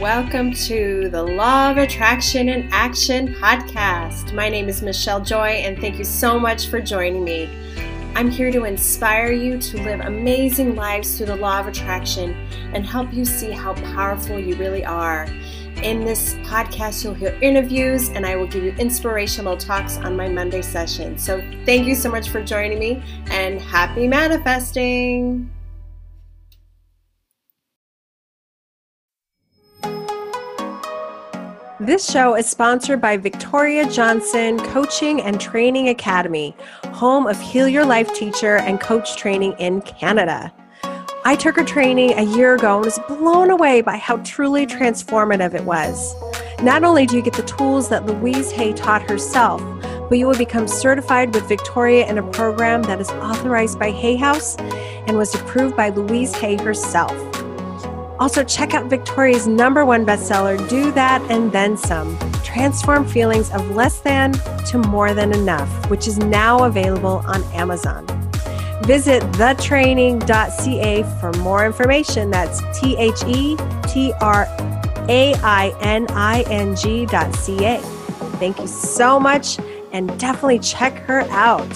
Welcome to the Law of Attraction and Action podcast. My name is Michelle Joy, and thank you so much for joining me. I'm here to inspire you to live amazing lives through the law of attraction and help you see how powerful you really are. In this podcast, you'll hear interviews and I will give you inspirational talks on my Monday session. So, thank you so much for joining me and happy manifesting. This show is sponsored by Victoria Johnson Coaching and Training Academy, home of Heal Your Life teacher and coach training in Canada. I took her training a year ago and was blown away by how truly transformative it was. Not only do you get the tools that Louise Hay taught herself, but you will become certified with Victoria in a program that is authorized by Hay House and was approved by Louise Hay herself. Also, check out Victoria's number one bestseller, Do That and Then Some Transform Feelings of Less Than to More Than Enough, which is now available on Amazon. Visit thetraining.ca for more information. That's T H E T R A I N I N G.ca. Thank you so much and definitely check her out.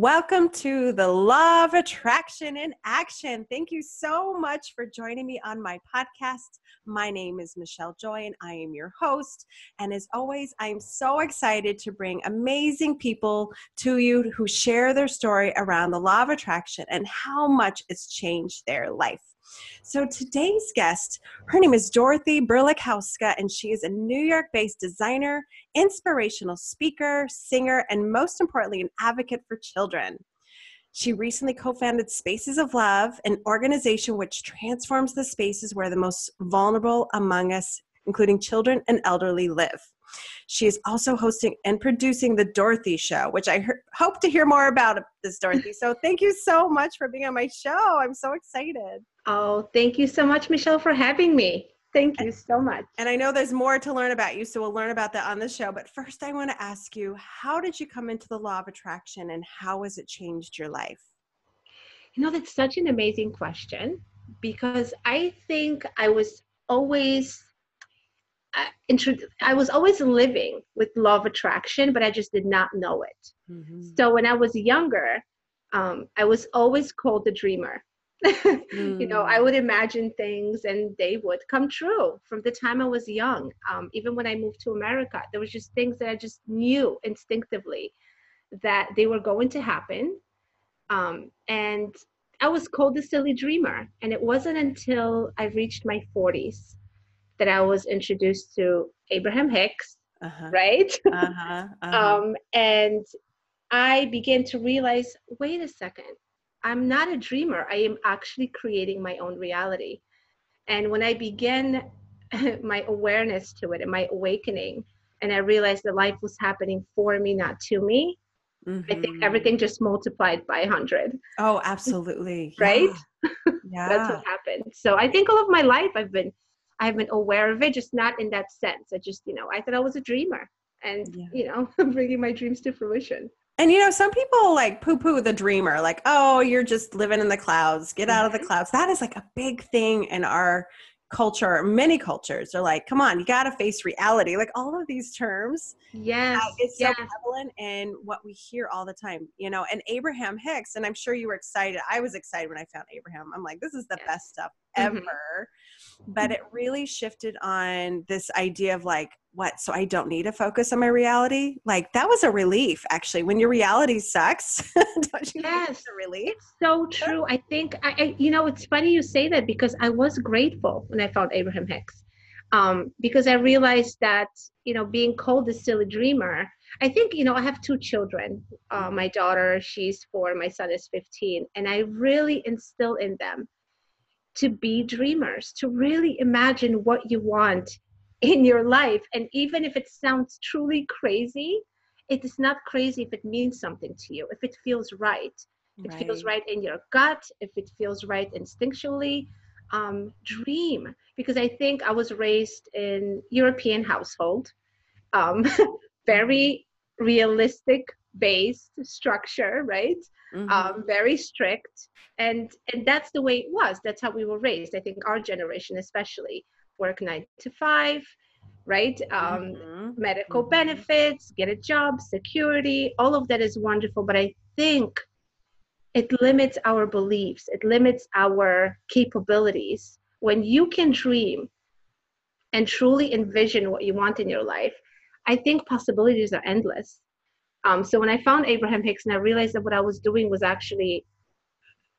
Welcome to the Law of Attraction in Action. Thank you so much for joining me on my podcast. My name is Michelle Joy and I am your host. And as always, I am so excited to bring amazing people to you who share their story around the law of attraction and how much it's changed their life. So today's guest, her name is Dorothy Berlikowska, and she is a New York based designer, inspirational speaker, singer, and most importantly, an advocate for children. She recently co founded Spaces of Love, an organization which transforms the spaces where the most vulnerable among us, including children and elderly, live. She is also hosting and producing The Dorothy Show, which I he- hope to hear more about this, Dorothy. So thank you so much for being on my show. I'm so excited. Oh, thank you so much, Michelle, for having me. Thank you so much. And I know there's more to learn about you, so we'll learn about that on the show. But first, I want to ask you how did you come into the law of attraction and how has it changed your life? You know, that's such an amazing question because I think I was always. Uh, I was always living with law of attraction, but I just did not know it. Mm-hmm. So when I was younger, um, I was always called the dreamer mm. you know i mm. would imagine things and they would come true from the time i was young um, even when i moved to america there was just things that i just knew instinctively that they were going to happen um, and i was called the silly dreamer and it wasn't until i reached my 40s that i was introduced to abraham hicks uh-huh. right uh-huh. Uh-huh. um, and i began to realize wait a second I'm not a dreamer. I am actually creating my own reality. And when I began my awareness to it and my awakening, and I realized that life was happening for me, not to me, mm-hmm. I think mm-hmm. everything just multiplied by 100. Oh, absolutely. right? Yeah. That's what happened. So I think all of my life I've been I've been aware of it, just not in that sense. I just, you know, I thought I was a dreamer and, yeah. you know, bringing my dreams to fruition. And you know, some people like poo poo the dreamer, like, oh, you're just living in the clouds, get out of the mm-hmm. clouds. That is like a big thing in our culture, many cultures. They're like, come on, you got to face reality. Like all of these terms. Yes. Uh, it's so prevalent in what we hear all the time, you know. And Abraham Hicks, and I'm sure you were excited. I was excited when I found Abraham. I'm like, this is the yes. best stuff. Ever. Mm-hmm. But it really shifted on this idea of like, what so i don't need to focus on my reality? Like that was a relief actually. When your reality sucks don't you yes. a relief? So true. I think I, I, you know it's funny you say that because i was grateful when i found abraham hicks um, because i realized that you know being called a silly dreamer i think you know i have two children. Uh, my daughter she's four my son is 15 and i really instill in them to be dreamers to really imagine what you want in your life. And even if it sounds truly crazy, it is not crazy if it means something to you, if it feels right. It right. feels right in your gut, if it feels right instinctually. Um, dream because I think I was raised in European household, um, very realistic based structure, right? Mm-hmm. Um, very strict, and and that's the way it was. That's how we were raised. I think our generation, especially, work nine to five, right? Um, mm-hmm. Medical mm-hmm. benefits, get a job, security, all of that is wonderful. But I think it limits our beliefs. It limits our capabilities. When you can dream and truly envision what you want in your life, I think possibilities are endless. Um, so when I found Abraham Hicks and I realized that what I was doing was actually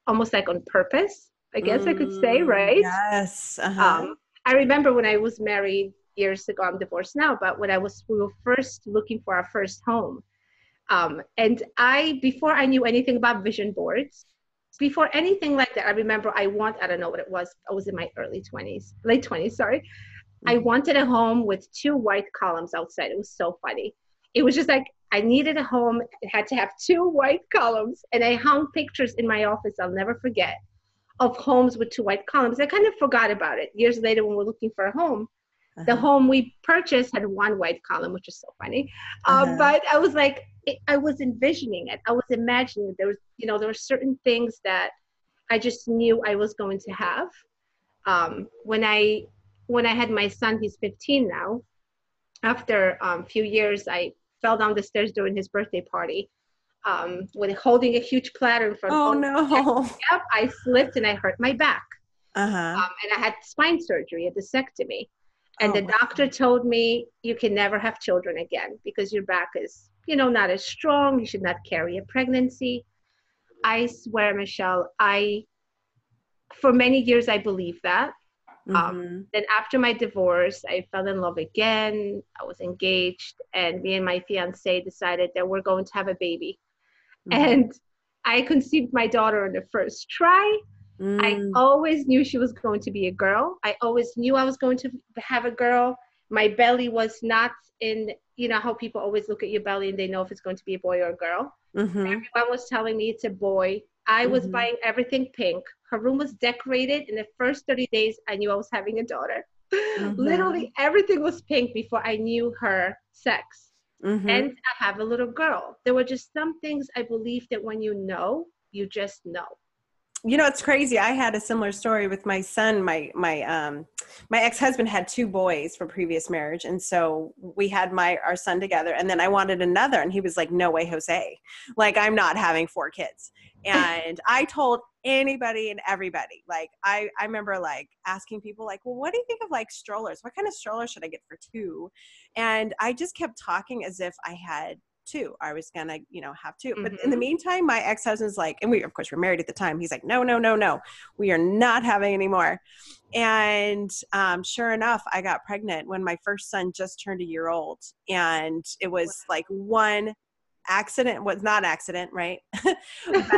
almost like on purpose, I guess mm, I could say, mm, right? Yes. Uh-huh. Um, I remember when I was married years ago, I'm divorced now, but when I was, we were first looking for our first home. Um, and I, before I knew anything about vision boards, before anything like that, I remember I want, I don't know what it was. I was in my early 20s, late 20s, sorry. I mm. wanted a home with two white columns outside. It was so funny. It was just like I needed a home. It had to have two white columns, and I hung pictures in my office. I'll never forget of homes with two white columns. I kind of forgot about it years later when we are looking for a home. Uh-huh. The home we purchased had one white column, which is so funny. Uh, uh-huh. but I was like, it, I was envisioning it. I was imagining there was, you know, there were certain things that I just knew I was going to have. Um, when I when I had my son, he's 15 now. After a um, few years, I fell down the stairs during his birthday party um, with holding a huge platter in front. Of him. Oh no! Yep, I slipped and I hurt my back. Uh-huh. Um, and I had spine surgery, a discectomy. And oh, the doctor wow. told me you can never have children again because your back is, you know, not as strong. You should not carry a pregnancy. I swear, Michelle, I, for many years, I believed that. Um, mm-hmm. Um, then after my divorce, I fell in love again. I was engaged, and me and my fiance decided that we're going to have a baby. Mm-hmm. And I conceived my daughter on the first try. Mm. I always knew she was going to be a girl. I always knew I was going to have a girl. My belly was not in, you know, how people always look at your belly and they know if it's going to be a boy or a girl. Mm-hmm. Everyone was telling me it's a boy. I was mm-hmm. buying everything pink. Her room was decorated. In the first 30 days, I knew I was having a daughter. Mm-hmm. Literally everything was pink before I knew her sex. Mm-hmm. And I have a little girl. There were just some things I believe that when you know, you just know you know it's crazy i had a similar story with my son my my um my ex-husband had two boys from previous marriage and so we had my our son together and then i wanted another and he was like no way jose like i'm not having four kids and i told anybody and everybody like i i remember like asking people like well what do you think of like strollers what kind of stroller should i get for two and i just kept talking as if i had two. I was gonna, you know, have 2 mm-hmm. But in the mm-hmm. meantime, my ex husband's like, and we, of course, we're married at the time. He's like, no, no, no, no, we are not having any more. And um, sure enough, I got pregnant when my first son just turned a year old, and it was like one accident was not accident right but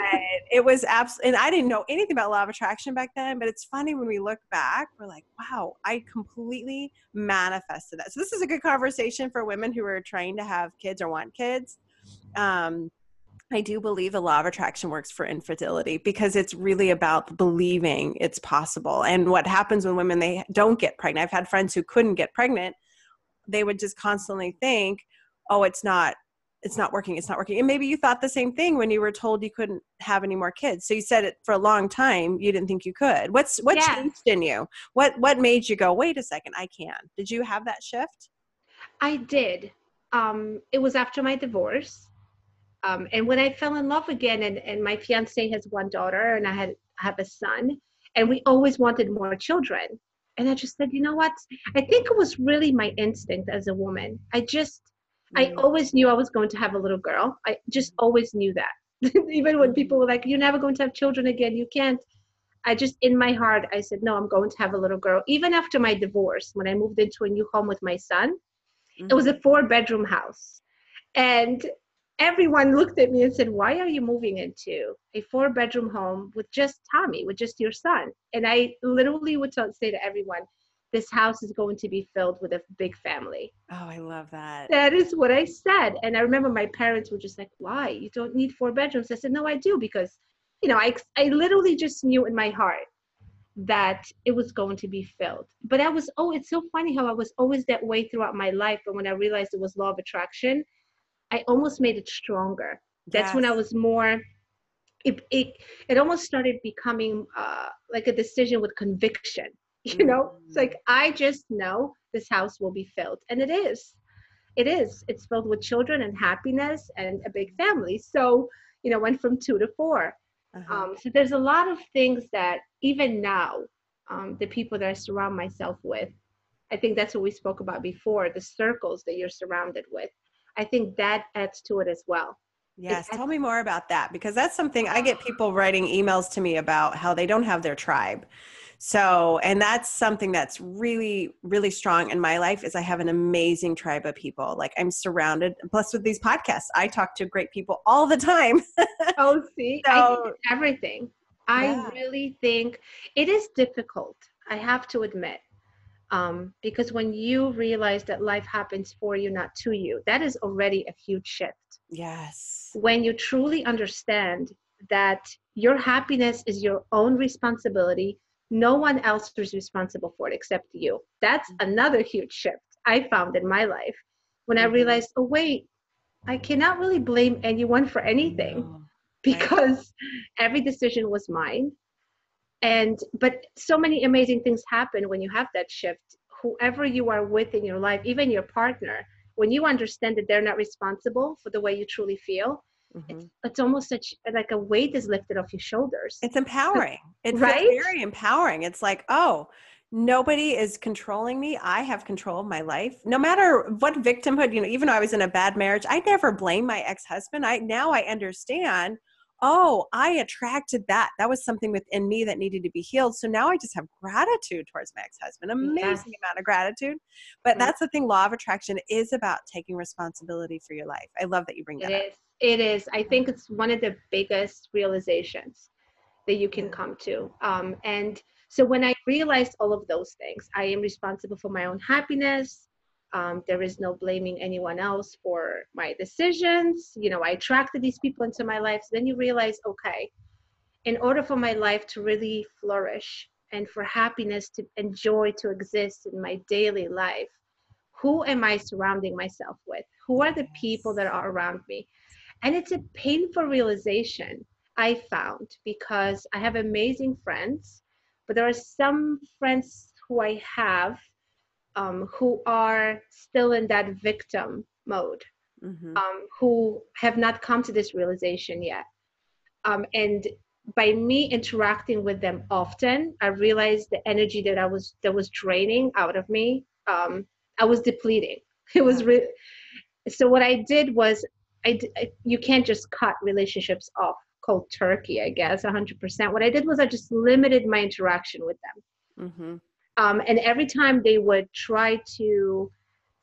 it was absolutely and i didn't know anything about law of attraction back then but it's funny when we look back we're like wow i completely manifested that so this is a good conversation for women who are trying to have kids or want kids um, I do believe the law of attraction works for infertility because it's really about believing it's possible. And what happens when women they don't get pregnant? I've had friends who couldn't get pregnant. They would just constantly think, "Oh, it's not it's not working it's not working. And maybe you thought the same thing when you were told you couldn't have any more kids. So you said it for a long time you didn't think you could. What's what yeah. changed in you? What what made you go wait a second i can. Did you have that shift? I did. Um it was after my divorce. Um and when i fell in love again and and my fiance has one daughter and i had I have a son and we always wanted more children. And i just said you know what? I think it was really my instinct as a woman. I just I always knew I was going to have a little girl. I just always knew that. Even when people were like, You're never going to have children again, you can't. I just, in my heart, I said, No, I'm going to have a little girl. Even after my divorce, when I moved into a new home with my son, mm-hmm. it was a mm-hmm. four bedroom house. And everyone looked at me and said, Why are you moving into a four bedroom home with just Tommy, with just your son? And I literally would say to everyone, this house is going to be filled with a big family. Oh, I love that. That is what I said. And I remember my parents were just like, why? You don't need four bedrooms. I said, no, I do because, you know, I, I literally just knew in my heart that it was going to be filled. But I was, oh, it's so funny how I was always that way throughout my life. But when I realized it was law of attraction, I almost made it stronger. That's Yes. when I was more. It it it almost started becoming uh, like a decision with conviction. You know, it's Mm. like I just know this house will be filled, and it is. It is. It's filled with children and happiness and a big family. So you know, went from two to four. Uh-huh. Um, so there's a lot of things that even now, um, the people that I surround myself with, I think that's what we spoke about before, the circles that you're surrounded with. I think that adds to it as well. Yes, tell me more about that because that's something I get people writing emails to me about how they don't have their tribe. So, and that's something that's really, really strong in my life is I have an amazing tribe of people. Like I'm surrounded, plus with these podcasts, I talk to great people all the time. Oh, see, I think it's everything. I Yeah. really think it is difficult. I have to admit, um, because when you realize that life happens for you, not to you, that is already a huge shift. Yes. when you truly understand that your happiness is your own responsibility, no one else is responsible for it except you. That's another huge shift I found in my life when I Mhm. realized, oh, wait, I cannot really blame anyone for anything because every decision was mine. And, but so many amazing things happen when you have that shift. Whoever you are with in your life, even your partner, when you understand that they're not responsible for the way you truly feel, Mhm. it's almost such like a weight is lifted off your shoulders. It's empowering. It's Right? very empowering. It's like, oh, nobody is controlling me. I have control of my life. No matter what victimhood, you know, even though I was in a bad marriage, I never blame my ex-husband. I now I understand, oh, I attracted that. That was something within me that needed to be healed. So now I just have gratitude towards my ex-husband. Amazing Yes. amount of gratitude. But Mhm. that's the thing, law of attraction is about taking responsibility for your life. I love that you bring It that up. is. It is. I think it's one of the biggest realizations that you can come to. Um, and so when I realized all of those things, I am responsible for my own happiness. Um, there is no blaming anyone else for my decisions. You know, I attracted these people into my life. So then you realize, okay, in order for my life to really flourish and for happiness to and joy to exist in my daily life, who am I surrounding myself with? Who are the people that are around me? And it's a painful realization I found because I have amazing friends, but there are some friends who I have um, who are still in that victim mode, Mhm. um, who have not come to this realization yet. Um, and by me interacting with them often, I realized the energy that I was that was draining out of me. Um, I was depleting. It was re- so. What I did was, I, I- you can't just cut relationships off cold turkey. I guess 100%. What I did was I just limited my interaction with them. Mhm. Um, and every time they would try to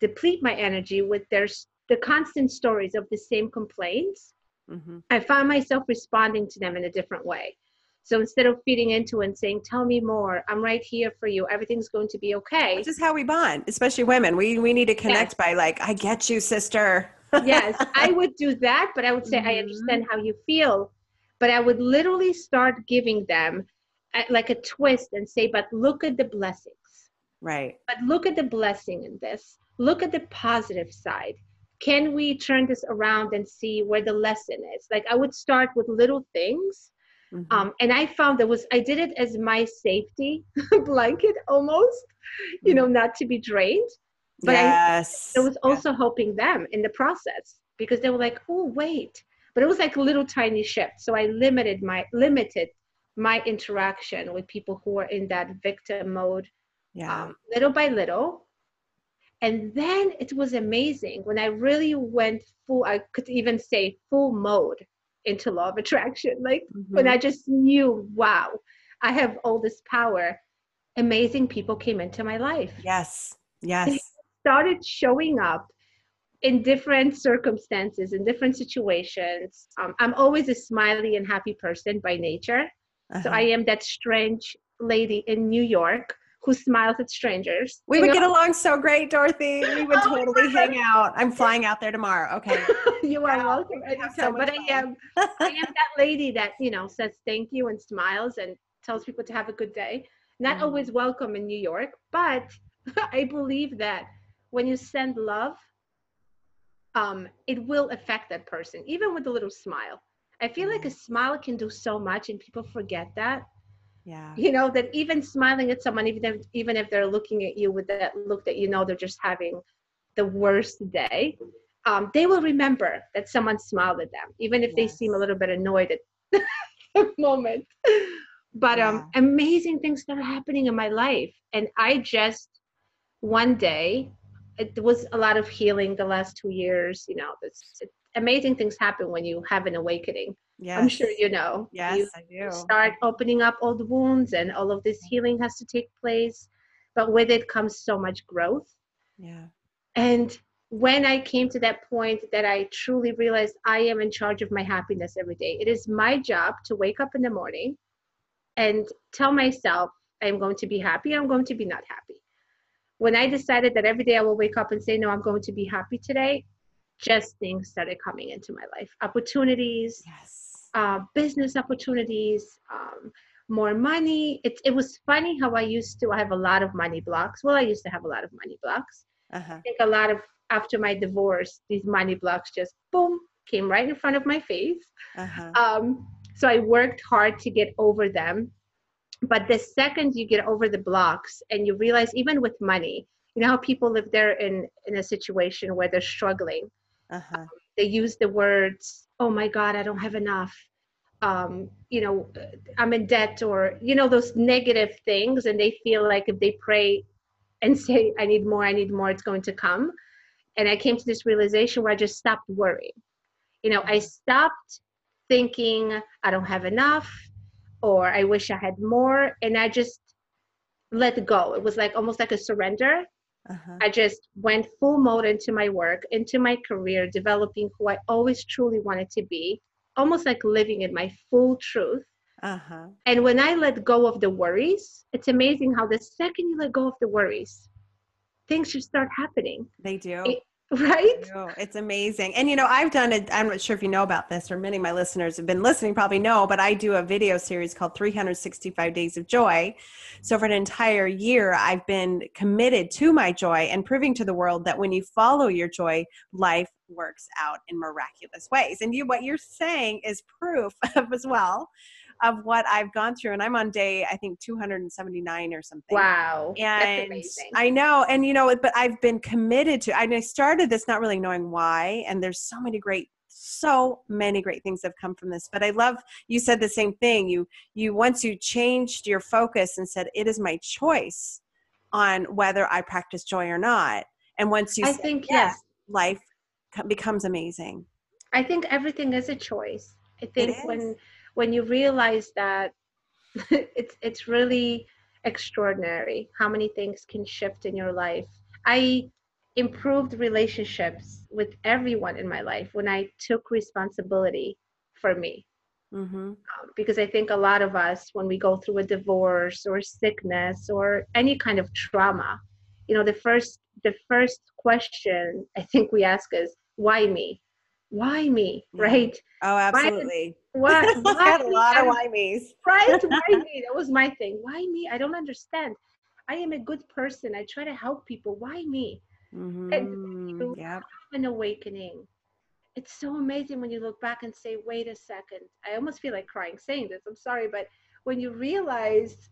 deplete my energy with their the constant stories of the same complaints, Mhm. I found myself responding to them in a different way. So instead of feeding into and saying, "Tell me more. I'm right here for you. Everything's going to be okay." Which is how we bond, especially women. We we need to connect by like, I get you, sister. Yes, I would do that, but I would say, "I Mhm. understand how you feel," but I would literally start giving them uh, like a twist and say, "But look at the blessings." Right. but look at the blessing in this look at the positive side can we turn this around and see where the lesson is like i would start with little things Mhm. um, and i found that was i did it as my safety blanket almost you know not to be drained but I, yes. it was also helping them in the process because they were like oh wait but it was like a little tiny shifts so i limited my limited my interaction with people who are in that victim mode yeah. um, little by little. And then it was amazing when I really went full, I could even say full mode into law of attraction. Like when Mhm. I just knew, wow, I have all this power. Amazing people came into my life, yes. Yes. Started showing up in different circumstances, in different situations. Um, I'm always a smiley and happy person by nature. So Uh-huh. I am that strange lady in New York who smiles at strangers. we you would know? get along so great, Dorothy. We would Oh totally hang out. I'm flying out there tomorrow. Okay. you are welcome we so. But much I am I am that lady that you know says thank you and smiles and tells people to have a good day. Not Mhm. always welcome in New York, but I believe that when you send love, um, it will affect that person, even with a little smile. I feel like a Mm. smile can do so much, and people forget that. Yeah. You know that even smiling at someone, even if even if they're looking at you with that look that you know they're just having the worst day, um, they will remember that someone smiled at them, even if they seem a little bit annoyed at the moment. But um, amazing things that are happening in my life, and I just one day it was a lot of healing the last two years. You know, this amazing things happen when you have an awakening. Yes. I'm sure you know. Yes, You I do. start opening up old wounds, and all of this healing has to take place. But with it comes so much growth. Yeah. And when I came to that point that I truly realized I am in charge of my happiness every day, it is my job to wake up in the morning and tell myself I'm going to be happy, I'm going to be not happy. When I decided that every day I will wake up and say, No, I'm going to be happy today, just things started coming into my life opportunities, Yes. uh, business opportunities, um, more money. It, it was funny how I used to, I have a lot of money blocks. Well, I used to have a lot of money blocks. Uh-huh. I think a lot of after my divorce, these money blocks just boom came right in front of my face. Uh-huh. Um, so I worked hard to get over them. But the second you get over the blocks and you realize, even with money, you know how people live there in in a situation where they're struggling. Uh-huh. They use the words, "Oh my God, I don't have enough." Um, you know, I'm in debt, or you know those negative things, and they feel like if they pray and say, "I need more, I need more," it's going to come. And I came to this realization where I just stopped worrying. You know, I stopped thinking I don't have enough or I wish I had more. And I just let go. It was like almost like a surrender. Uh-huh. I just went full mode into my work, into my career, developing who I always truly wanted to be, almost like living in my full truth. Uh-huh. And when I let go of the worries, it's amazing how the second you let go of the worries, things just start happening, They do. It- right? do. It's amazing. And you know, I've done it. I'm not sure if you know about this, or many of my listeners have been listening, probably know, but I do a video series called 365 Days of Joy. So for an entire year, I've been committed to my joy and proving to the world that when you follow your joy, life works out in miraculous ways. And you what you're saying is proof of as well of what I've gone through. And I'm on day, I think 279 or something Wow. That's and amazing. I know, and you know, but I've been committed to. I started this not really knowing why, and there's so many great, so many great things have come from this. But I love you said the same thing. You you once you changed your focus and said it is my choice on whether I practice joy or not. And once you I said think, yes, yeah. life becomes amazing. I think everything is a choice. I think when when you realize that it's it's really extraordinary how many things can shift in your life. I improved relationships with everyone in my life when I took responsibility for me. Mm-hmm. Um, because I think a lot of us, when we go through a divorce or sickness or any kind of trauma, you know, the first the first question I think we ask is, "Why me? Why me?" Right? Oh, absolutely. Why? I had a why lot of why me's. right? Why me? That was my thing. Why me? I don't understand. I am a good person. I try to help people. Why me? Mm-hmm. you- Yep. An awakening. It's so amazing when you look back and say, wait a second. I almost feel like crying saying this. I'm sorry, but when you realize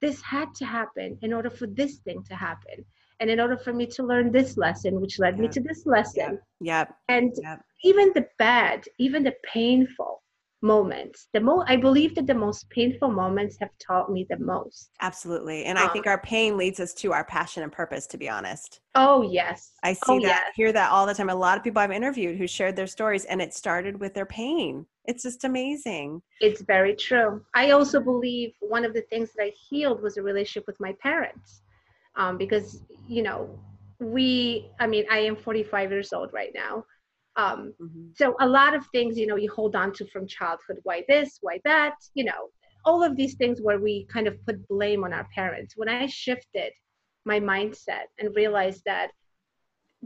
this had to happen in order for this thing to happen. And in order for me to learn this lesson, which led me to this lesson, Yep. and Yep. even the bad, even the painful moments, the most I believe that the most painful moments have taught me the most. Absolutely. And I think our pain leads us to our passion and purpose, to be honest. Oh yes. I see oh, that, yes. hear that all the time. A lot of people I've interviewed who shared their stories and it started with their pain. It's just amazing. It's very true. I also believe one of the things that I healed was a relationship with my parents. Um, because, you know, we, I mean, I am 45 years old right now. Um, Mhm. so a lot of things, you know, you hold on to from childhood. Why this? Why that? You know, all of these things where we kind of put blame on our parents. When I shifted my mindset and realized that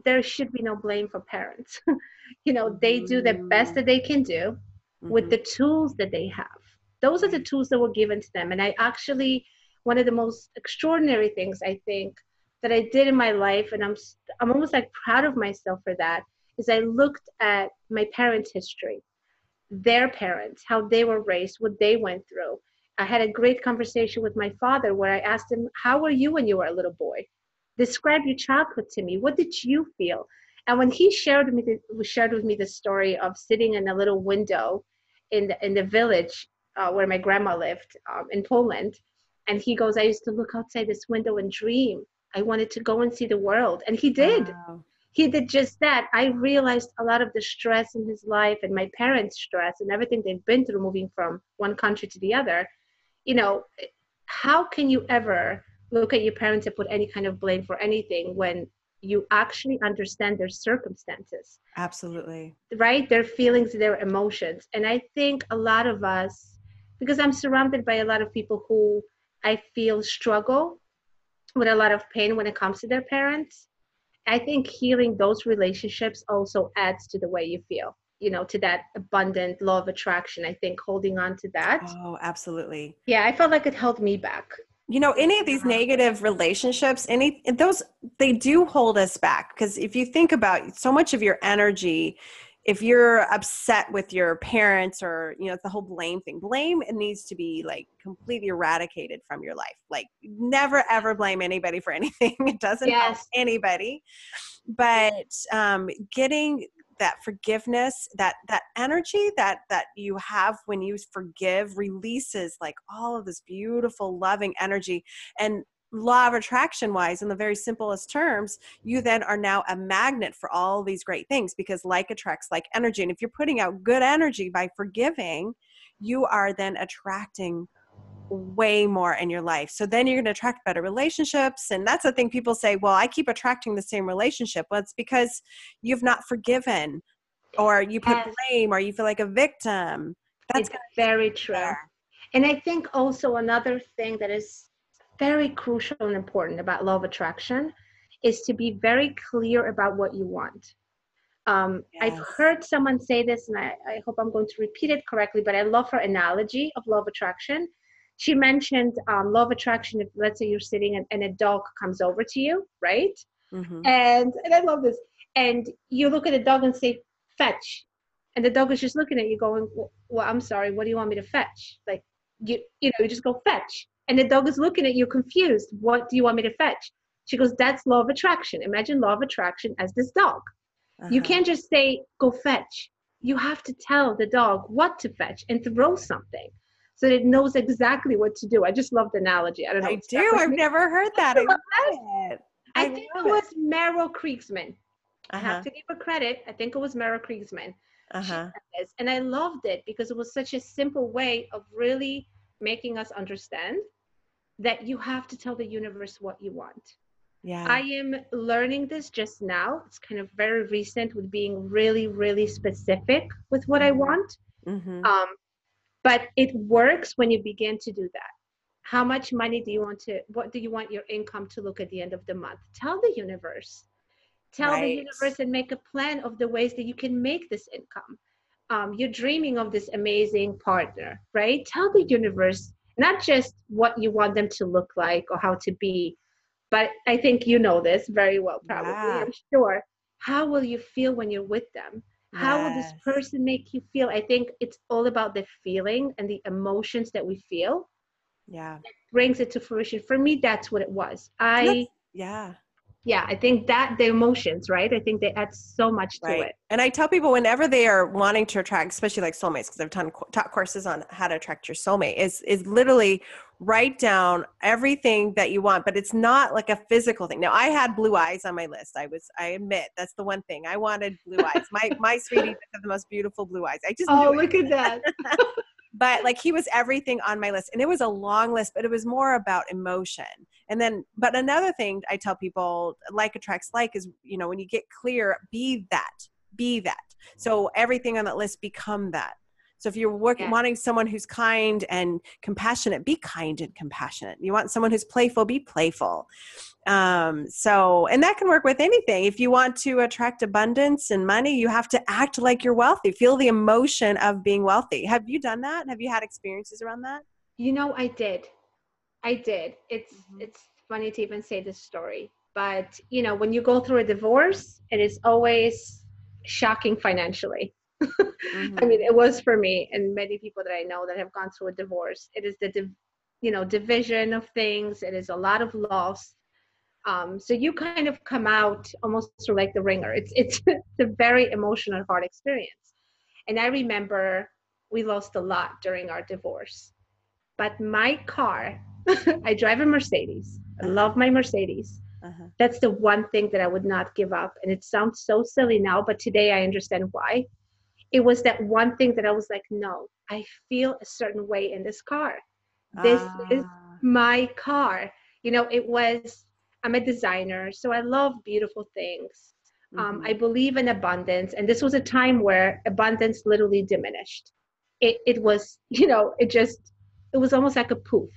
there should be no blame for parents. you know, they do the best that they can do with Mhm. the tools that they have. Those are the tools that were given to them. And I actually, one of the most extraordinary things I think that I did in my life, and I'm I'm almost like proud of myself for that, is I looked at my parents' history, their parents, how they were raised, what they went through. I had a great conversation with my father where I asked him, How were you when you were a little boy? Describe your childhood to me. What did you feel? And when he shared with me, the, shared with me the story of sitting in a little window in the, in the village uh, where my grandma lived um, in Poland, and he goes, I used to look outside this window and dream. I wanted to go and see the world, and he did. Wow. He did just that. I realized a lot of the stress in his life and my parents' stress and everything they've been through moving from one country to the other. You know, how can you ever look at your parents and put any kind of blame for anything when you actually understand their circumstances? Absolutely. Right? Their feelings their emotions. And i think a lot of us because i'm surrounded by a lot of people who i feel struggle with a lot of pain when it comes to their parents i think healing those relationships also adds to the way you feel you know to that abundant law of attraction. I think holding on to that oh absolutely. Yeah i felt like it held me back. You know any of these negative relationships any those they do hold us back because if you think about so much of your energy if you're upset with your parents or you know it's the whole blame thing blame it needs to be like completely eradicated from your life. Like never ever blame anybody for anything. It doesn't yes. help anybody. But um, getting that forgiveness that that energy that that you have when you forgive releases like all of this beautiful loving energy. And law of attraction wise in the very simplest terms you then are now a magnet for all these great things because like attracts like energy and if you're putting out good energy by forgiving you are then attracting way more in your life. So then you're going to attract better relationships. And that's the thing people say, well, I keep attracting the same relationship. Well, it's because you've not forgiven or you put yes. blame or you feel like a victim. That's very true. And I think also another thing that is very crucial and important about law of attraction is to be very clear about what you want. Um, yes. I've heard someone say this, and I, I hope I'm going to repeat it correctly, but I love her analogy of law of attraction she mentioned um, law of attraction if let's say you're sitting and, and a dog comes over to you right mm-hmm. and and i love this and you look at the dog and say fetch and the dog is just looking at you going well, well i'm sorry what do you want me to fetch like you you know you just go fetch and the dog is looking at you confused what do you want me to fetch she goes that's law of attraction imagine law of attraction as this dog uh-huh. you can't just say go fetch you have to tell the dog what to fetch and throw something so it knows exactly what to do. I just love the analogy. I don't know. I do. I've me. never heard that. I, it. I, I think it was Meryl Kriegsman. Uh-huh. I have uh-huh. to give her credit. I think it was Meryl Kriegsman. Uh-huh. And I loved it because it was such a simple way of really making us understand that you have to tell the universe what you want. Yeah. I am learning this just now. It's kind of very recent with being really, really specific with what I want. Mm-hmm. Um, but it works when you begin to do that how much money do you want to what do you want your income to look at the end of the month tell the universe tell right. the universe and make a plan of the ways that you can make this income um, you're dreaming of this amazing partner right tell the universe not just what you want them to look like or how to be but i think you know this very well probably yeah. i'm sure. How will you feel when you're with them? How will this person make you feel? I think it's all about the feeling and the emotions that we feel. Yeah. Brings it to fruition. For me that's what it was. I that's, yeah yeah i think that the emotions right? I think they add so much to right. it. And i tell people whenever they are wanting to attract especially like soulmates because i've done taught courses on how to attract your soulmate is is literally write down everything that you want but it's not like a physical thing. Now i had blue eyes on my list. I was i admit that's the one thing. I wanted blue eyes. My my sweetie have the most beautiful blue eyes. I just oh look at that but like he was everything on my list and it was a long list but it was more about emotion. And then but another thing i tell people like attracts like is you know when you get clear be that be that. So everything on that list become that so if you're working, yeah. wanting someone who's kind and compassionate, be kind and compassionate. You want someone who's playful, be playful. Um, so, and that can work with anything. If you want to attract abundance and money, you have to act like you're wealthy. Feel the emotion of being wealthy. Have you done that? Have you had experiences around that? You know, I did. I did. It's mm-hmm. it's funny to even say this story, but you know, when you go through a divorce, it is always shocking financially. Mm-hmm. I mean, it was for me and many people that I know that have gone through a divorce. It is the, div- you know, division of things. It is a lot of loss. Um, so you kind of come out almost through like the ringer. It's it's, it's a very emotional, hard experience. And I remember we lost a lot during our divorce. But my car, I drive a Mercedes. I love my Mercedes. Uh-huh. That's the one thing that I would not give up. And it sounds so silly now, but today I understand why. It was that one thing that I was like, no, I feel a certain way in this car. This is ah. my car. You know, it was, I'm a designer, so I love beautiful things. Um, mm-hmm. Um, I believe in abundance. And this was a time where abundance literally diminished. It, it was, you know, it just, it was almost like a poof,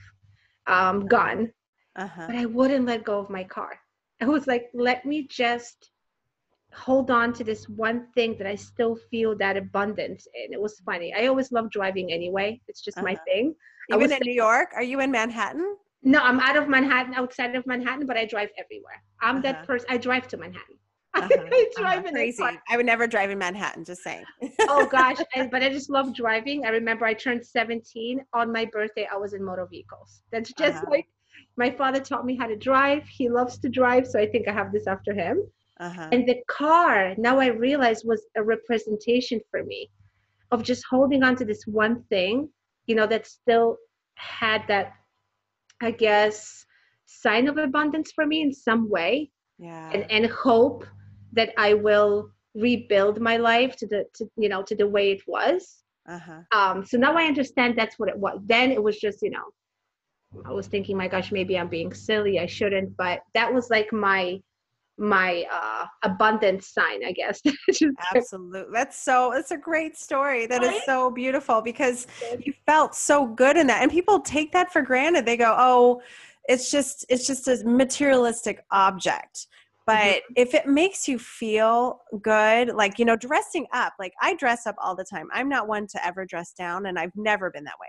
um, gone uh-huh. but I wouldn't let go of my car. I was like, let me just hold on to this one thing that I still feel that abundance in. It was funny. I always love driving anyway. It's just uh-huh. my thing. Even in New York? Are you in Manhattan? No, I'm out of Manhattan, outside of Manhattan, but I drive everywhere. I'm uh-huh. that person. I drive to Manhattan. Uh-huh. I drive uh-huh. crazy. I would never drive in Manhattan. Just saying. oh gosh, I, but I just love driving. I remember I turned 17 on my birthday. I was in motor vehicles. That's just uh-huh. like my father taught me how to drive. He loves to drive, so I think I have this after him. Uh-huh. And the car, now I realize, was a representation for me of just holding on to this one thing, you know, that still had that, I guess, sign of abundance for me in some way. Yeah. And, and hope that I will rebuild my life to the, to, you know, to the way it was. Uh-huh. Um, so now I understand that's what it was. Then it was just, you know, I was thinking, my gosh, maybe I'm being silly. I shouldn't. But that was like my my uh abundance sign i guess. Absolutely that's so it's a great story. That is so beautiful because you felt so good in that and people take that for granted. They go oh it's just it's just a materialistic object. But mm-hmm. if it makes you feel good like you know dressing up like i dress up all the time. I'm not one to ever dress down and i've never been that way.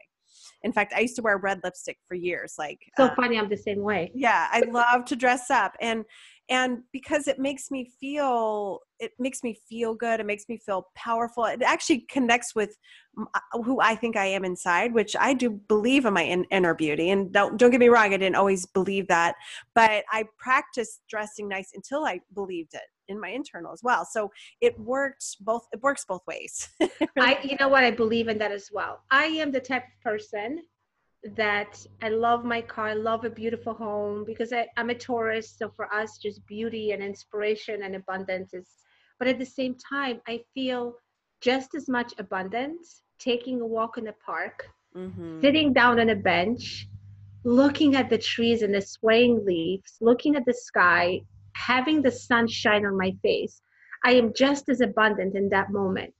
In fact, I used to wear red lipstick for years. Like so um, funny, I'm the same way. Yeah, I love to dress up, and and because it makes me feel it makes me feel good. It makes me feel powerful. It actually connects with uh, who I think I am inside, which I do believe in my in, inner beauty. And don't don't get me wrong, I didn't always believe that, but I practiced dressing nice until I believed it in my internal as well. So it works both it works both ways. I you know what I believe in that as well. I am the type of person that I love my car, I love a beautiful home because I, I'm a Taurus. So for us, just beauty and inspiration and abundance is but at the same time, I feel just as much abundance taking a walk in the park, mm-hmm. sitting down on a bench, looking at the trees and the swaying leaves, looking at the sky, having the sun shine on my face, I am just as abundant in that moment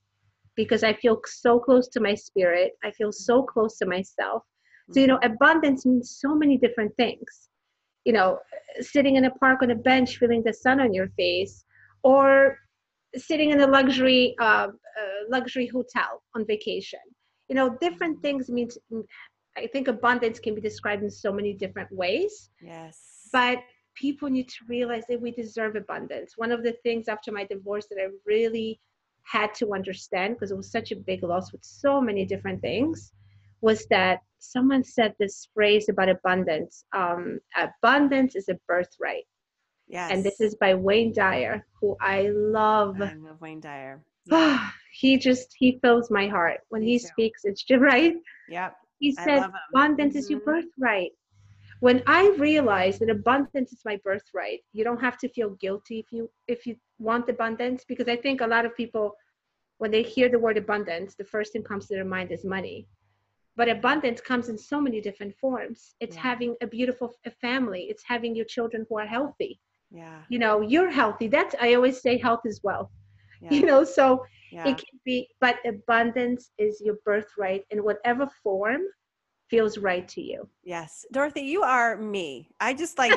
because I feel so close to my spirit. I feel so close to myself. So, you know, abundance means so many different things. You know, sitting in a park on a bench, feeling the sun on your face, or sitting in a luxury uh, uh, luxury hotel on vacation. You know, different things means. I think abundance can be described in so many different ways. Yes. But people need to realize that we deserve abundance. One of the things after my divorce that I really had to understand because it was such a big loss with so many different things was that someone said this phrase about abundance um, abundance is a birthright yes and this is by wayne dyer who i love i love wayne dyer yeah. he just he fills my heart when Me he too. speaks it's just right yep he said abundance mm-hmm. is your mm-hmm. birthright when i realized that abundance is my birthright you don't have to feel guilty if you if you want abundance because i think a lot of people when they hear the word abundance the first thing comes to their mind is money but abundance comes in so many different forms it's yeah. having a beautiful family it's having your children who are healthy yeah you know you're healthy that's i always say health is wealth yeah. you know so yeah. it can be but abundance is your birthright in whatever form feels right to you. Yes. Dorothy, you are me. I just like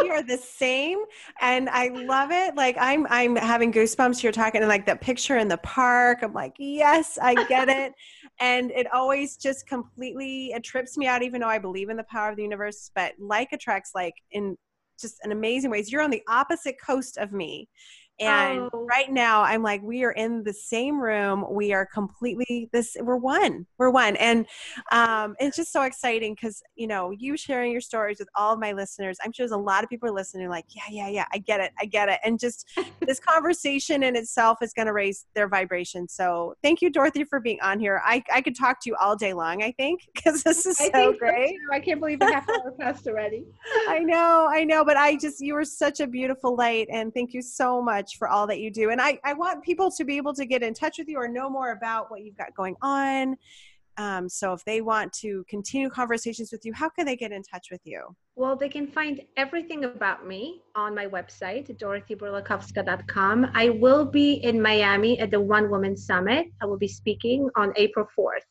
we are the same and I love it. Like I'm I'm having goosebumps you're talking and like that picture in the park. I'm like, "Yes, I get it." and it always just completely it trips me out even though I believe in the power of the universe, but like attracts like in just an amazing ways. You're on the opposite coast of me And oh. right now, I'm like, we are in the same room. We are completely this. We're one. We're one, and um, it's just so exciting because you know you sharing your stories with all of my listeners. I'm sure there's a lot of people listening, like, yeah, yeah, yeah, I get it, I get it, and just this conversation in itself is going to raise their vibration. So thank you, Dorothy, for being on here. I I could talk to you all day long. I think because this is I so great. So I can't believe the half hour passed already. I know, I know, but I just you were such a beautiful light, and thank you so much much for all that you do. And I, I want people to be able to get in touch with you or know more about what you've got going on. Um, so if they want to continue conversations with you, how can they get in touch with you? Well, they can find everything about me on my website, dorothyburlakowska.com. I will be in Miami at the One Woman Summit. I will be speaking on April 4th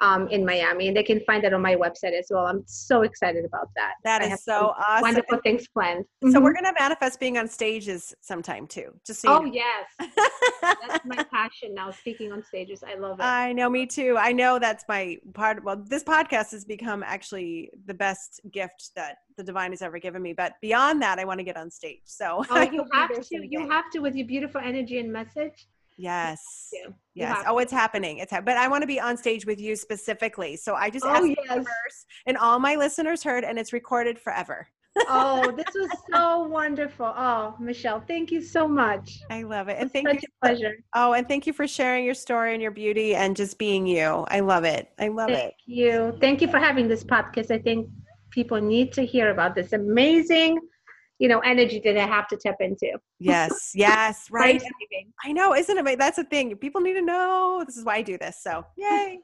um, in Miami, and they can find that on my website as well. I'm so excited about that. That is so awesome. Wonderful things planned. So mm-hmm. we're gonna manifest being on stages sometime too. Just so oh know. yes, that's my passion now. Speaking on stages, I love it. I know, me too. I know that's my part. Well, this podcast has become actually the best gift that the divine has ever given me. But beyond that, I want to get on stage. So oh, you have to. You have to with your beautiful energy and message Yes. Yes. Oh, it's happening. It's ha- but I want to be on stage with you specifically. So I just oh, asked yes. universe, and all my listeners heard, and it's recorded forever. oh, this was so wonderful. Oh, Michele, thank you so much. I love it. And thank such you. a pleasure. Oh, and thank you for sharing your story and your beauty and just being you. I love it. I love thank it. Thank you. Thank you for having this podcast. I think people need to hear about this amazing you know energy that i have to tap into. Yes yes right. i know isn't it that's the thing people need to know this is why i do this so yay.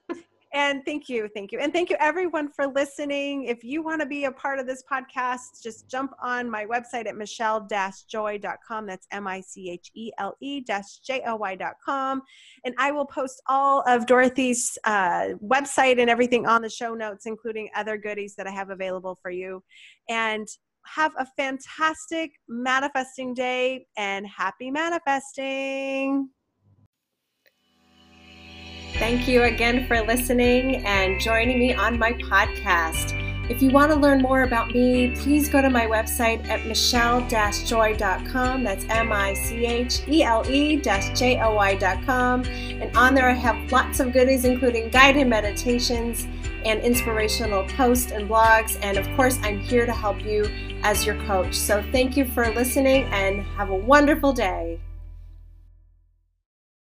And thank you thank you and thank you everyone for listening. If you want to be a part of this podcast just jump on my website at michele-joy.com that's m-i-c-h-e-l-e j-o-y.com and i will post all of dorothy's uh, website and everything on the show notes including other goodies that i have available for you. And have a fantastic manifesting day and happy manifesting. Thank you again for listening and joining me on my podcast. If you want to learn more about me, please go to my website at michele-joy.com. That's M-I-C-H-E-L-E J-O-Y.com. And on there I have lots of goodies, including guided meditations and inspirational posts and blogs. And of course, I'm here to help you as your coach. So thank you for listening and have a wonderful day.